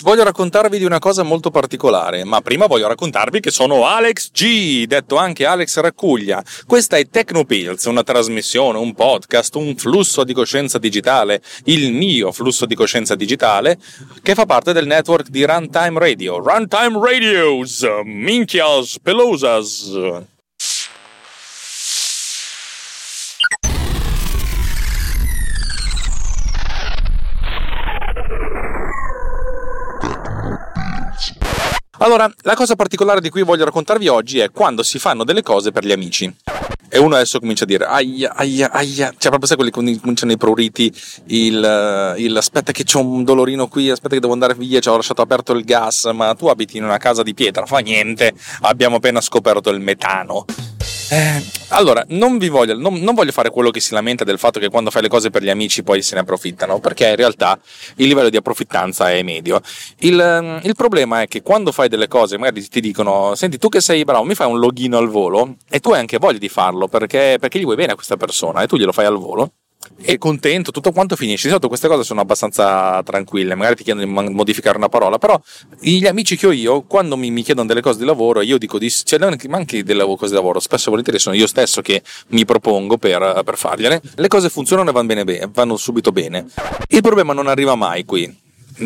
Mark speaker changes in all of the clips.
Speaker 1: voglio raccontarvi di una cosa molto particolare, ma prima voglio raccontarvi che sono Alex G, detto anche Alex Raccuglia. Questa è Tecnopills, una trasmissione, un podcast, un flusso di coscienza digitale, il mio flusso di coscienza digitale, che fa parte del network di Runtime Radio. Runtime Radios, minchias, pelosas. Allora, la cosa particolare di cui voglio raccontarvi oggi è quando si fanno delle cose per gli amici. E uno adesso comincia a dire aia, aia, aia, cioè proprio sai quelli che cominciano i pruriti, il, il aspetta che c'è un dolorino qui, aspetta che devo andare via, ci ho lasciato aperto il gas, ma tu abiti in una casa di pietra, fa niente, abbiamo appena scoperto il metano. Eh, allora, non, vi voglio, non, non, voglio fare quello che si lamenta del fatto che quando fai le cose per gli amici poi se ne approfittano, perché in realtà il livello di approfittanza è medio. Il, il problema è che quando fai delle cose, magari ti dicono: Senti, tu che sei bravo, mi fai un login al volo, e tu hai anche voglia di farlo perché, perché gli vuoi bene a questa persona e tu glielo fai al volo e contento, tutto quanto finisce. Di solito queste cose sono abbastanza tranquille, magari ti chiedono di modificare una parola, però gli amici che ho io, quando mi, mi chiedono delle cose di lavoro, io dico di cioè, ma anche delle cose di lavoro, spesso e volentieri sono io stesso che mi propongo per, per fargliele. Le cose funzionano e vanno, bene, vanno subito bene. Il problema non arriva mai qui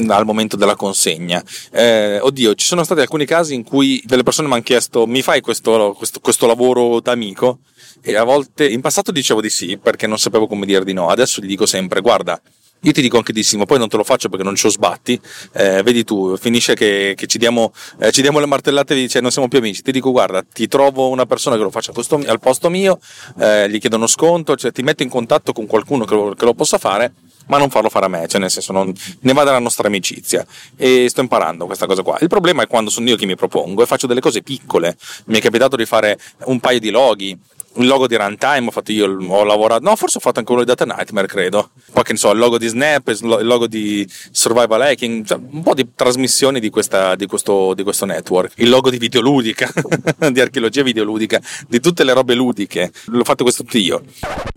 Speaker 1: al momento della consegna. Eh, oddio, ci sono stati alcuni casi in cui delle persone mi hanno chiesto: mi fai questo, questo, questo lavoro d'amico? E a volte in passato dicevo di sì perché non sapevo come dire di no. Adesso gli dico sempre: guarda, io ti dico anche di sì, ma poi non te lo faccio perché non ci ho sbatti. Eh, vedi tu, finisce che, che ci, diamo, eh, ci, diamo, le martellate e dice non siamo più amici. Ti dico, guarda, ti trovo una persona che lo faccia posto, al posto mio, eh, gli chiedo uno sconto, cioè ti metto in contatto con qualcuno che lo, che lo possa fare ma non farlo fare a me, cioè nel senso non, ne va della nostra amicizia e sto imparando questa cosa qua. Il problema è quando sono io che mi propongo e faccio delle cose piccole. Mi è capitato di fare un paio di loghi, il logo di Runtime ho fatto io, ho lavorato, no, forse ho fatto anche quello di Data Nightmare, credo. Poi che ne so, il logo di Snap, il logo di Survival Hacking, cioè un po' di trasmissioni di, questa, di, questo, di questo network. Il logo di videoludica, di archeologia videoludica, di tutte le robe ludiche. L'ho fatto questo io.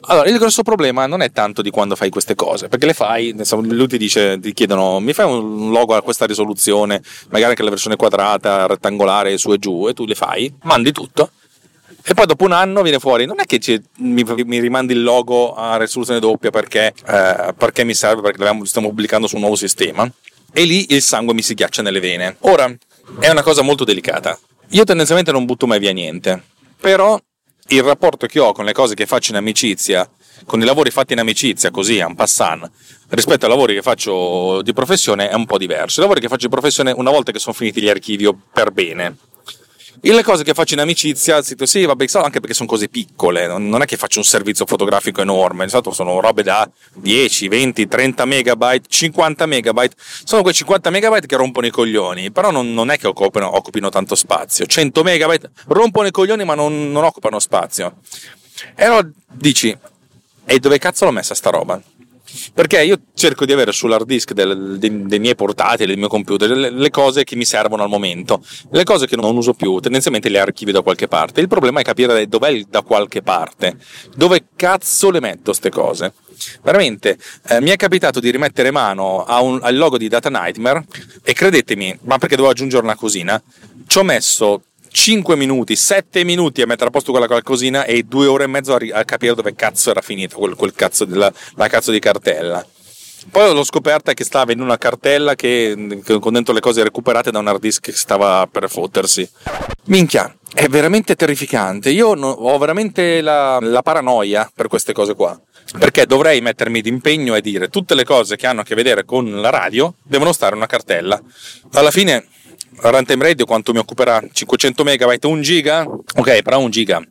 Speaker 1: Allora, il grosso problema non è tanto di quando fai queste cose, perché le fai, lui ti dice, ti chiedono, mi fai un logo a questa risoluzione, magari anche la versione quadrata, rettangolare, su e giù, e tu le fai, mandi tutto e poi dopo un anno viene fuori, non è che ci, mi, mi, rimandi il logo a risoluzione doppia perché, eh, perché mi serve, perché stiamo pubblicando su un nuovo sistema. E lì il sangue mi si ghiaccia nelle vene. Ora, è una cosa molto delicata. Io tendenzialmente non butto mai via niente, però il rapporto che ho con le cose che faccio in amicizia, con i lavori fatti in amicizia, così, en passant, rispetto ai lavori che faccio di professione è un po' diverso. I lavori che faccio di professione, una volta che sono finiti gli archivio per bene, le cose che faccio in amicizia, sì, vabbè, anche perché sono cose piccole, non è che faccio un servizio fotografico enorme, di sono robe da 10, 20, 30 megabyte, 50 megabyte, sono quei 50 megabyte che rompono i coglioni, però non, non è che occupino, occupino, tanto spazio, 100 megabyte rompono i coglioni ma non, non occupano spazio. E allora dici, e dove cazzo l'ho messa sta roba? Perché io cerco di avere sull'hard disk del, dei, dei, miei portatili, del mio computer, le, le, cose che mi servono al momento. Le cose che non uso più, tendenzialmente le archivio da qualche parte. Il problema è capire dov'è il da qualche parte. Dove cazzo le metto queste cose? Veramente, eh, mi è capitato di rimettere mano un, al logo di Data Nightmare e credetemi, ma perché dovevo aggiungere una cosina, ci ho messo 5 minuti, 7 minuti a mettere a posto quella qualcosina e 2 ore e mezzo a, capire dove cazzo era finita quel, quel cazzo della, la cazzo di cartella. Poi l'ho scoperta che stava in una cartella che, con dentro le cose recuperate da un hard disk che stava per fottersi. Minchia, è veramente terrificante. Io ho veramente la, la paranoia per queste cose qua. Perché dovrei mettermi d'impegno e dire tutte le cose che hanno a che vedere con la radio devono stare in una cartella. Alla fine runtime radio quanto mi occuperà? 500 megabyte, 1 giga? Ok, però 1 giga.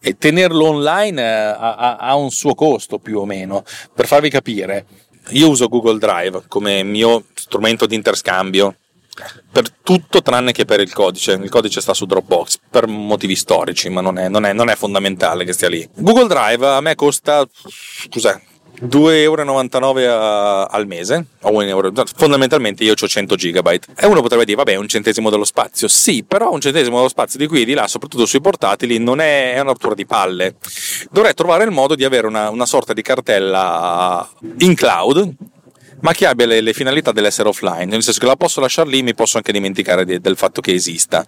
Speaker 1: E tenerlo online eh, ha, ha, un suo costo più o meno. Per farvi capire, io uso Google Drive come mio strumento di interscambio per tutto tranne che per il codice. Il codice sta su Dropbox per motivi storici, ma non è, non è, non è fondamentale che stia lì. Google Drive a me costa, cos'è? 2,99 euro al mese, o euro, fondamentalmente io ho 100 gigabyte. E uno potrebbe dire, vabbè, un centesimo dello spazio. Sì, però un centesimo dello spazio di qui e di là, soprattutto sui portatili, non è, è una rottura di palle. Dovrei trovare il modo di avere una, una sorta di cartella in cloud ma che abbia le, le, finalità dell'essere offline, nel senso che la posso lasciare lì, mi posso anche dimenticare di, del fatto che esista.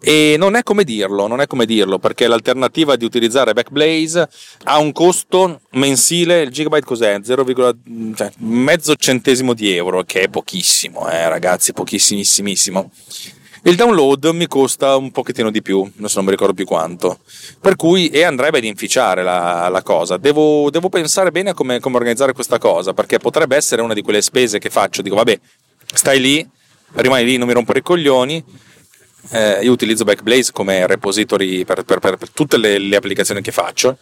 Speaker 1: E non è come dirlo, non è come dirlo, perché l'alternativa di utilizzare Backblaze ha un costo mensile, il gigabyte cos'è? 0, cioè, mezzo centesimo di euro, che è pochissimo, eh, ragazzi, pochissimissimo. Il download mi costa un pochettino di più, adesso non mi ricordo più quanto. Per cui, e andrebbe ad inficiare la, la cosa. Devo, devo, pensare bene a come, come, organizzare questa cosa, perché potrebbe essere una di quelle spese che faccio. Dico, vabbè, stai lì, rimani lì, non mi rompere i coglioni. Eh, io utilizzo Backblaze come repository per, per, per, per tutte le, le applicazioni che faccio,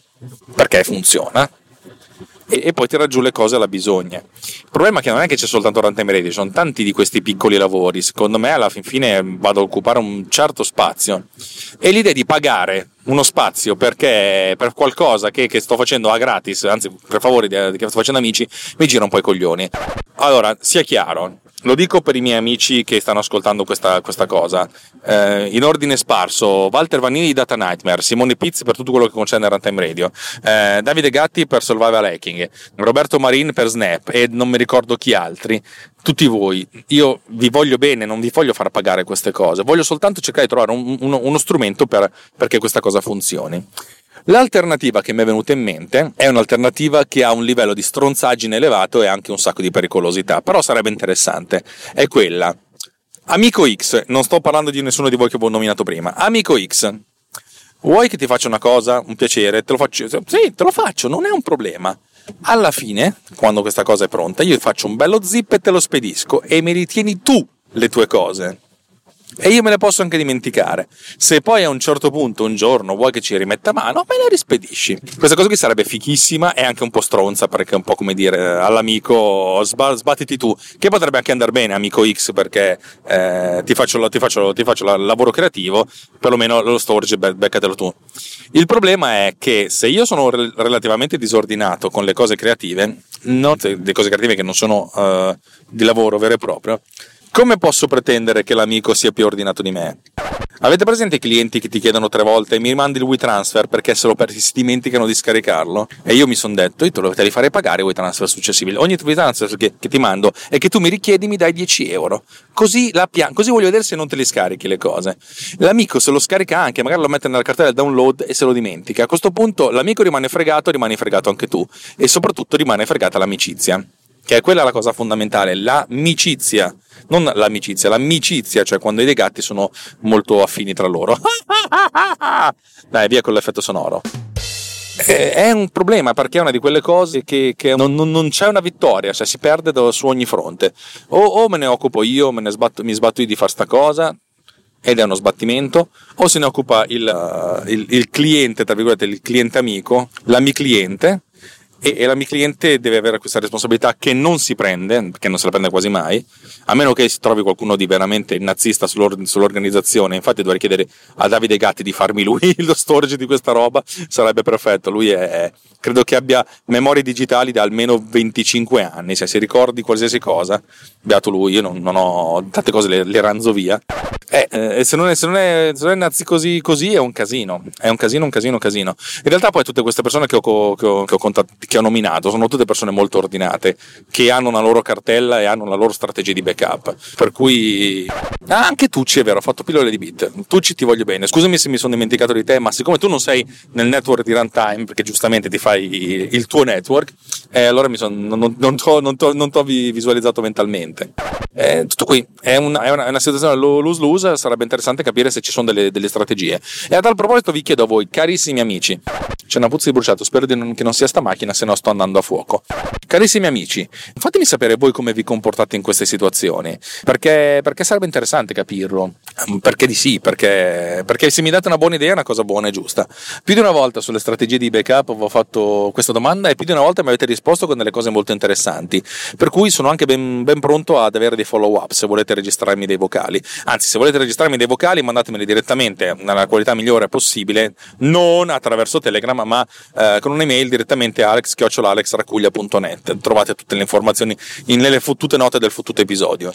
Speaker 1: perché funziona e, e, poi tira giù le cose alla bisogna. Il problema è che non è che c'è soltanto Runtime Radio, ci sono tanti di questi piccoli lavori. Secondo me, alla fin fine vado a occupare un certo spazio. E l'idea di pagare uno spazio perché per qualcosa che, che sto facendo a gratis, anzi per favore che sto facendo amici, mi gira un po' i coglioni. Allora, sia chiaro, lo dico per i miei amici che stanno ascoltando questa, questa cosa. Eh, in ordine sparso, Walter Vanini di Data Nightmare, Simone Pizzi per tutto quello che concerne Runtime Radio, eh, Davide Gatti per Survival Hacking, Roberto Marin per Snap e non mi ricordo chi altri. Tutti voi, io vi voglio bene, non vi voglio far pagare queste cose, voglio soltanto cercare di trovare un, uno, uno strumento per, perché questa cosa funzioni. L'alternativa che mi è venuta in mente è un'alternativa che ha un livello di stronzaggine elevato e anche un sacco di pericolosità, però sarebbe interessante. È quella. Amico X, non sto parlando di nessuno di voi che ho nominato prima. Amico X, vuoi che ti faccia una cosa, un piacere? Te lo faccio? Sì, te lo faccio, non è un problema. Alla fine, quando questa cosa è pronta, io faccio un bello zip e te lo spedisco e mi ritieni tu le tue cose e io me le posso anche dimenticare. Se poi a un certo punto, un giorno, vuoi che ci rimetta mano, me le rispedisci. Questa cosa qui sarebbe fichissima e anche un po' stronza, perché è un po' come dire all'amico sbattiti tu, che potrebbe anche andare bene, amico X, perché eh, ti, faccio, ti, faccio, ti faccio il lavoro creativo, perlomeno lo storage, beccatelo tu. Il problema è che se io sono relativamente disordinato con le cose creative, non, le cose creative che non sono uh, di lavoro vero e proprio, come posso pretendere che l'amico sia più ordinato di me? Avete presente i clienti che ti chiedono tre volte mi rimandi il WeTransfer perché se lo persi si dimenticano di scaricarlo? E io mi sono detto, io te lo devi fare pagare i WeTransfer successivi. Ogni WeTransfer che, che ti mando e che tu mi richiedi mi dai 10 euro. Così, la pia- così voglio vedere se non te li scarichi le cose. L'amico se lo scarica anche, magari lo mette nella cartella del download e se lo dimentica. A questo punto l'amico rimane fregato, rimani fregato anche tu. E soprattutto rimane fregata l'amicizia che è quella la cosa fondamentale, l'amicizia, non l'amicizia, l'amicizia, cioè quando i due gatti sono molto affini tra loro. Dai, via con l'effetto sonoro. È un problema perché è una di quelle cose che, che non, non, non, c'è una vittoria, cioè si perde su ogni fronte. O, o me ne occupo io, me ne sbatto, mi sbatto io di fare sta cosa, ed è uno sbattimento, o se ne occupa il, il, il cliente, tra virgolette, il cliente amico, l'amicliente, e, e la mia cliente deve avere questa responsabilità che non si prende, perché non se la prende quasi mai, a meno che si trovi qualcuno di veramente nazista sull'or- sull'organizzazione. Infatti dovrei chiedere a Davide Gatti di farmi lui lo storage di questa roba, sarebbe perfetto. Lui è, credo che abbia memorie digitali da almeno 25 anni, se si ricordi qualsiasi cosa, beato lui, io non, non ho tante cose le, le ranzo via. Eh, eh, se, non è, se, non è, se non è nazi così, così è un casino, è un casino, un casino, un casino. In realtà poi tutte queste persone che ho, che ho, che ho, contat- che ho nominato sono tutte persone molto ordinate, che hanno una loro cartella e hanno la loro strategia di backup. Per cui ah, anche Tucci è vero, ho fatto pillole di bit. Tucci ti voglio bene. Scusami se mi sono dimenticato di te, ma siccome tu non sei nel network di runtime, perché giustamente ti fai il tuo network, eh, allora son, non, non, non, non t'ho visualizzato mentalmente. Eh, tutto qui, è una, è una, è una situazione lose-lose, sarebbe interessante capire se ci sono delle, delle, strategie. E a tal proposito vi chiedo a voi, carissimi amici, c'è una puzza di bruciato, spero di non, che non sia sta macchina, se no sto andando a fuoco. Carissimi amici, fatemi sapere voi come vi comportate in queste situazioni, perché, perché sarebbe interessante capirlo. Perché di sì, perché, perché se mi date una buona idea è una cosa buona e giusta. Più di una volta sulle strategie di backup ho fatto questa domanda e più di una volta mi avete risposto con delle cose molto interessanti. Per cui sono anche ben, ben pronto ad avere dei follow up se volete registrarmi dei vocali. Anzi, se volete registrarmi dei vocali, mandatemeli direttamente nella qualità migliore possibile, non attraverso Telegram, ma eh, con un'email direttamente a alex.alexracuglia.net. Trovate tutte le informazioni nelle fottute note del fottuto episodio.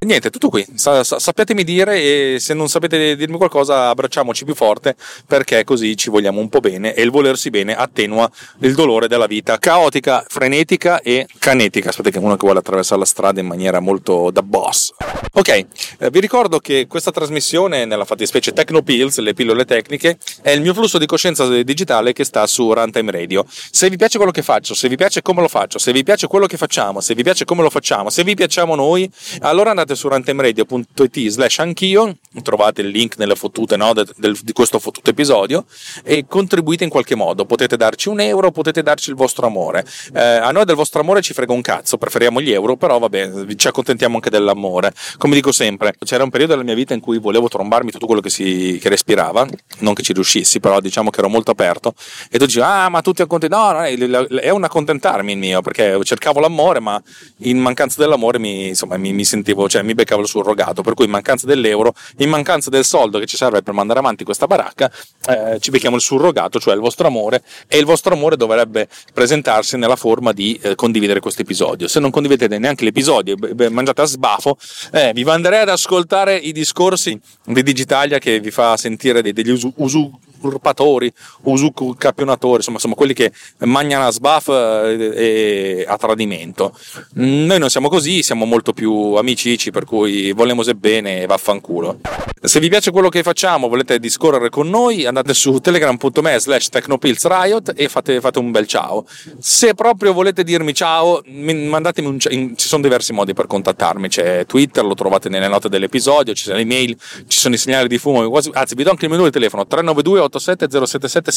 Speaker 1: Niente, tutto qui. Sa- sappiatemi dire e se non sapete dirmi qualcosa abbracciamoci più forte perché così ci vogliamo un po' bene e il volersi bene attenua il dolore della vita caotica, frenetica e canetica. Aspetta che uno che vuole attraversare la strada in maniera molto da boss. Ok, eh, vi ricordo che questa trasmissione, nella fattispecie Tecnopills, le pillole tecniche, è il mio flusso di coscienza digitale che sta su Runtime Radio. Se vi piace quello che faccio, se vi piace come lo faccio, se vi piace quello che facciamo, se vi piace come lo facciamo, se vi piacciamo noi, allora andate su runtimeradio.it slash anch'io, trovate il link nelle fottute no, del, del, di questo fottuto episodio e contribuite in qualche modo. Potete darci un euro, potete darci il vostro amore. Eh, a noi del vostro amore ci frega un cazzo, preferiamo gli euro, però vabbè, ci accontentiamo anche dell'amore. Come dico sempre, c'era un periodo della mia vita in cui volevo trombarmi tutto quello che, si, che respirava, non che ci riuscissi, però diciamo che ero molto aperto e tu dici, ah ma tu ti accontenti, no, è un accontentarmi il mio, perché cercavo l'amore, ma in mancanza dell'amore mi, insomma, mi, mi sentivo, cioè mi beccavo il surrogato, per cui in mancanza dell'euro, in mancanza del soldo che ci serve per mandare avanti questa baracca, eh, ci becchiamo il surrogato, cioè il vostro amore, e il vostro amore dovrebbe presentarsi nella forma di eh, condividere questo episodio. Se non condividete neanche l'episodio, mangiate a sbafo, eh, vi manderei ad ascoltare i discorsi di Digitalia che vi fa sentire degli usu, usu usurpatori, usucappionatori, insomma, insomma quelli che mangiano a sbaf eh, e a tradimento. Noi non siamo così, siamo molto più amicici, per cui vogliamo se bene e vaffanculo. Se vi piace quello che facciamo, volete discorrere con noi, andate su telegram.me slash technopillsriot e fate, fate, un bel ciao. Se proprio volete dirmi ciao, mandatemi un ciao. Ci sono diversi modi per contattarmi, c'è Twitter, lo trovate nelle note dell'episodio, ci sono le email, ci sono i segnali di fumo, anzi vi do anche il menu del telefono 392 387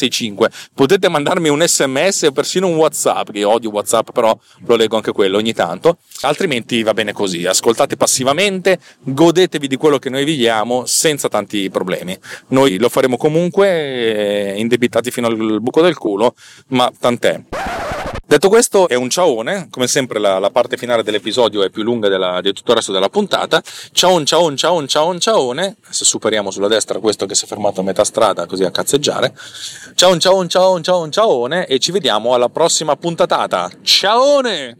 Speaker 1: Potete mandarmi un sms o persino un WhatsApp, che odio WhatsApp, però lo leggo anche quello ogni tanto. Altrimenti va bene così. Ascoltate passivamente, godetevi di quello che noi vi diamo senza tanti problemi. Noi lo faremo comunque, eh, indebitati fino al buco del culo, ma tant'è. Detto questo, è un ciaone, come sempre la, la parte finale dell'episodio è più lunga della, di tutto il resto della puntata. Ciao, ciao, ciao, ciao, ciaone. Se superiamo sulla destra questo che si è fermato a metà strada così a cazzeggiare. Ciao, ciao, ciao, ciao, ciaone e ci vediamo alla prossima puntatata. Ciaone!